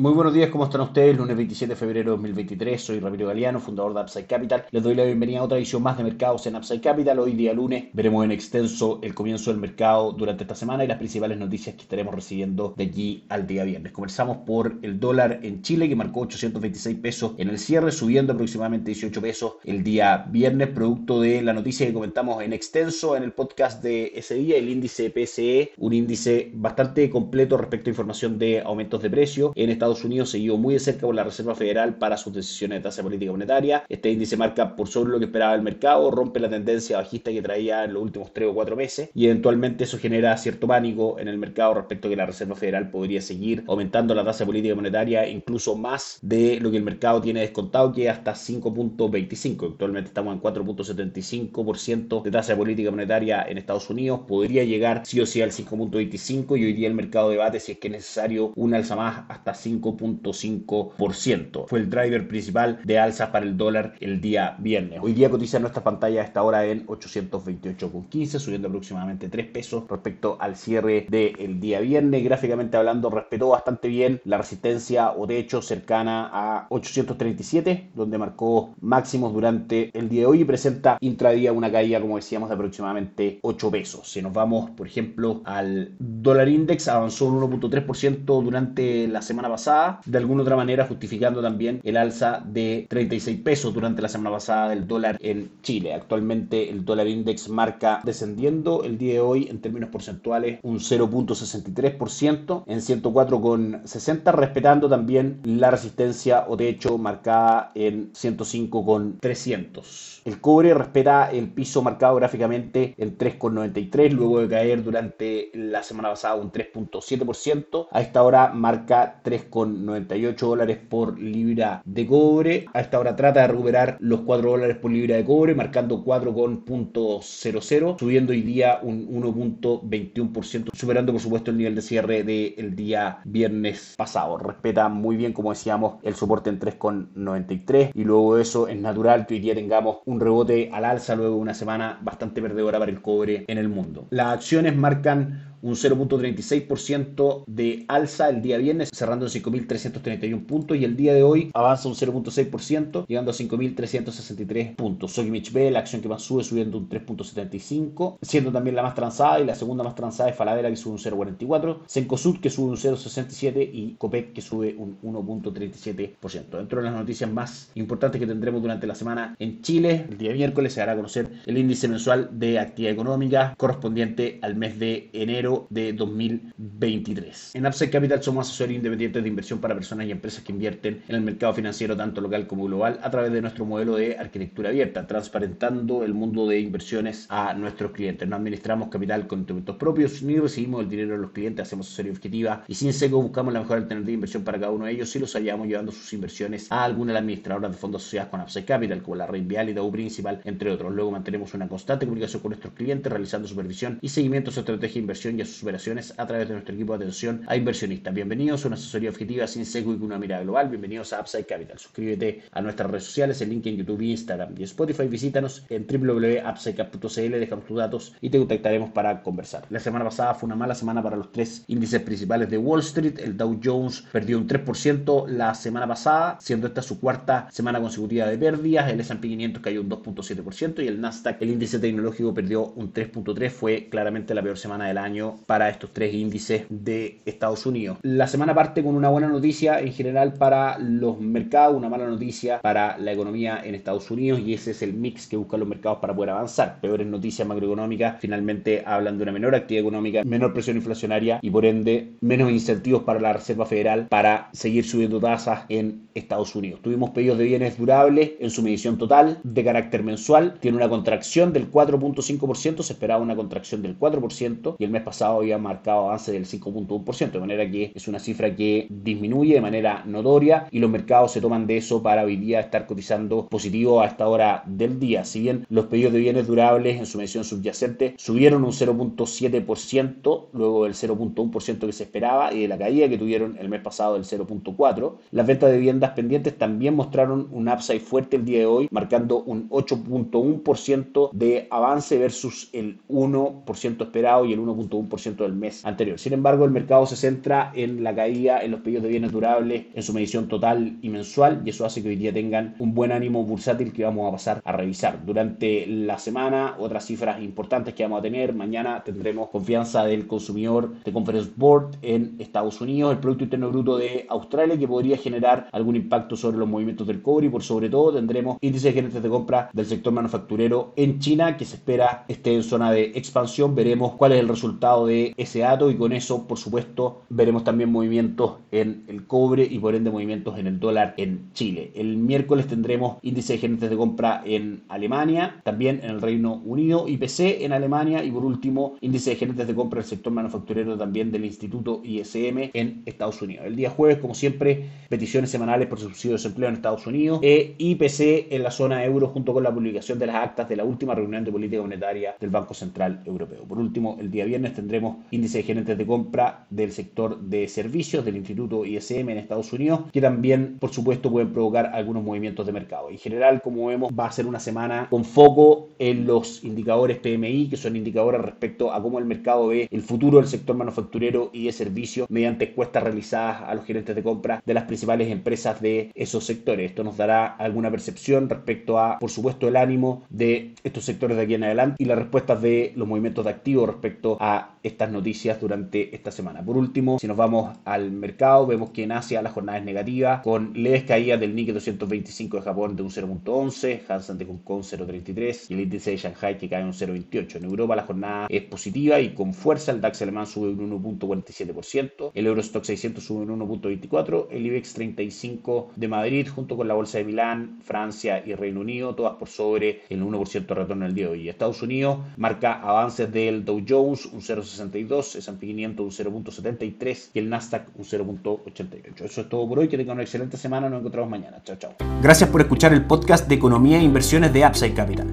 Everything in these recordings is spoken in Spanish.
Muy buenos días, ¿cómo están ustedes? Lunes 27 de febrero de 2023, soy Ramiro Galeano, fundador de Upside Capital. Les doy la bienvenida a otra edición más de mercados en Upside Capital. Hoy día lunes veremos en extenso el comienzo del mercado durante esta semana y las principales noticias que estaremos recibiendo de allí al día viernes. Comenzamos por el dólar en Chile que marcó 826 pesos en el cierre, subiendo aproximadamente 18 pesos el día viernes, producto de la noticia que comentamos en extenso en el podcast de ese día, el índice PCE, un índice bastante completo respecto a información de aumentos de precio en Estados Unidos siguió muy de cerca por la Reserva Federal para sus decisiones de tasa política monetaria. Este índice marca por sobre lo que esperaba el mercado, rompe la tendencia bajista que traía en los últimos tres o cuatro meses y eventualmente eso genera cierto pánico en el mercado respecto a que la Reserva Federal podría seguir aumentando la tasa política monetaria incluso más de lo que el mercado tiene descontado, que hasta 5.25. Actualmente estamos en 4.75% de tasa política monetaria en Estados Unidos. Podría llegar sí o sí al 5.25 y hoy día el mercado debate si es que es necesario un alza más hasta 5 5.5%. Fue el driver principal de alzas para el dólar el día viernes. Hoy día cotiza nuestra pantalla a esta hora en 828,15, subiendo aproximadamente 3 pesos respecto al cierre del día viernes. Gráficamente hablando, respetó bastante bien la resistencia o de hecho cercana a 837, donde marcó máximos durante el día de hoy y presenta intradía una caída, como decíamos, de aproximadamente 8 pesos. Si nos vamos, por ejemplo, al dólar index, avanzó un 1.3% durante la semana pasada de alguna otra manera justificando también el alza de 36 pesos durante la semana pasada del dólar en Chile. Actualmente el dólar index marca descendiendo el día de hoy en términos porcentuales un 0.63% en 104,60 respetando también la resistencia o techo marcada en 105,300. El cobre respeta el piso marcado gráficamente en 3,93 luego de caer durante la semana pasada un 3.7%. A esta hora marca 3 con 98 dólares por libra de cobre. A esta hora trata de recuperar los 4 dólares por libra de cobre, marcando 4,00, subiendo hoy día un 1.21%, superando por supuesto el nivel de cierre del día viernes pasado. Respeta muy bien, como decíamos, el soporte en 3,93 y luego de eso es natural que hoy día tengamos un rebote al alza luego de una semana bastante perdedora para el cobre en el mundo. Las acciones marcan un 0.36% de alza el día viernes, cerrando en 5.331 puntos y el día de hoy avanza un 0.6%, llegando a 5.363 puntos. Sogimich B, la acción que más sube, subiendo un 3.75, siendo también la más transada y la segunda más transada es Falabella que sube un 0.44, Sencosud que sube un 0.67 y Copec que sube un 1.37%. Dentro de las noticias más importantes que tendremos durante la semana en Chile, el día miércoles se hará conocer el índice mensual de actividad económica correspondiente al mes de enero de 2023. En Upside Capital somos asesores independientes de inversión para personas y empresas que invierten en el mercado financiero tanto local como global a través de nuestro modelo de arquitectura abierta, transparentando el mundo de inversiones a nuestros clientes. No administramos capital con instrumentos propios ni recibimos el dinero de los clientes, hacemos asesoría objetiva y sin seco buscamos la mejor alternativa de inversión para cada uno de ellos y los hallamos llevando sus inversiones a alguna de las administradoras de fondos asociadas con Upside Capital, como la Red Vial y Dow Principal, entre otros. Luego mantenemos una constante comunicación con nuestros clientes, realizando supervisión y seguimiento a su estrategia de inversión a sus operaciones a través de nuestro equipo de atención a inversionistas. Bienvenidos a una asesoría objetiva sin seco y con una mirada global. Bienvenidos a Upside Capital. Suscríbete a nuestras redes sociales, el link en YouTube, Instagram y Spotify. Visítanos en www.upsidecap.cl, dejamos tus datos y te contactaremos para conversar. La semana pasada fue una mala semana para los tres índices principales de Wall Street. El Dow Jones perdió un 3% la semana pasada, siendo esta su cuarta semana consecutiva de pérdidas. El S&P 500 cayó un 2.7% y el Nasdaq, el índice tecnológico, perdió un 3.3%. Fue claramente la peor semana del año para estos tres índices de Estados Unidos. La semana parte con una buena noticia en general para los mercados, una mala noticia para la economía en Estados Unidos y ese es el mix que buscan los mercados para poder avanzar. Peores noticias macroeconómicas finalmente hablan de una menor actividad económica, menor presión inflacionaria y por ende menos incentivos para la Reserva Federal para seguir subiendo tasas en Estados Unidos. Tuvimos pedidos de bienes durables en su medición total de carácter mensual, tiene una contracción del 4.5%, se esperaba una contracción del 4% y el mes pasado había marcado avance del 5.1%, de manera que es una cifra que disminuye de manera notoria y los mercados se toman de eso para hoy día estar cotizando positivo a esta hora del día. Si bien los pedidos de bienes durables en su medición subyacente subieron un 0.7% luego del 0.1% que se esperaba y de la caída que tuvieron el mes pasado del 0.4%, las ventas de viviendas pendientes también mostraron un upside fuerte el día de hoy, marcando un 8.1% de avance versus el 1% esperado y el 1.1% del mes anterior. Sin embargo, el mercado se centra en la caída en los pedidos de bienes durables en su medición total y mensual y eso hace que hoy día tengan un buen ánimo bursátil que vamos a pasar a revisar. Durante la semana, otras cifras importantes que vamos a tener. Mañana tendremos confianza del consumidor de Conference Board en Estados Unidos, el Producto Interno Bruto de Australia que podría generar algún impacto sobre los movimientos del cobre y por sobre todo tendremos índices gerentes de compra del sector manufacturero en China que se espera esté en zona de expansión. Veremos cuál es el resultado de ese dato y con eso, por supuesto, veremos también movimientos en el cobre y por ende movimientos en el dólar en Chile. El miércoles tendremos índice de gerentes de compra en Alemania, también en el Reino Unido, IPC en Alemania y por último índice de gerentes de compra del sector manufacturero también del Instituto ISM en Estados Unidos. El día jueves, como siempre, peticiones semanales por subsidio de desempleo en Estados Unidos e IPC en la zona euro junto con la publicación de las actas de la última reunión de política monetaria del Banco Central Europeo. Por último, el día viernes tendremos índice de gerentes de compra del sector de servicios del Instituto ISM en Estados Unidos, que también, por supuesto, pueden provocar algunos movimientos de mercado. En general, como vemos, va a ser una semana con foco en los indicadores PMI, que son indicadores respecto a cómo el mercado ve el futuro del sector manufacturero y de servicios mediante encuestas realizadas a los gerentes de compra de las principales empresas de esos sectores. Esto nos dará alguna percepción respecto a, por supuesto, el ánimo de estos sectores de aquí en adelante y las respuestas de los movimientos de activos respecto a estas noticias durante esta semana. Por último, si nos vamos al mercado, vemos que en Asia la jornada es negativa, con leves caídas del Nikkei 225 de Japón de un 0.11, Hansen de Hong Kong 0.33 y el índice de Shanghai que cae un 0.28. En Europa la jornada es positiva y con fuerza el DAX alemán sube un 1.47%, el Eurostock 600 sube un 1.24%, el IBEX 35 de Madrid junto con la bolsa de Milán, Francia y Reino Unido, todas por sobre el 1% de retorno el día de hoy. Estados Unidos marca avances del Dow Jones un 0.62, el S&P 500 un 0.73 y el Nasdaq un 0.88. Eso es todo por hoy, que tengan una excelente semana, nos encontramos mañana. Chao, chao. Gracias por escuchar el podcast de Economía e Inversiones de Upside Capital.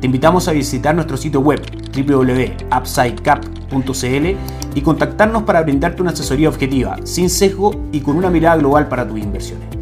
Te invitamos a visitar nuestro sitio web www.upsidecap.cl y contactarnos para brindarte una asesoría objetiva, sin sesgo y con una mirada global para tus inversiones.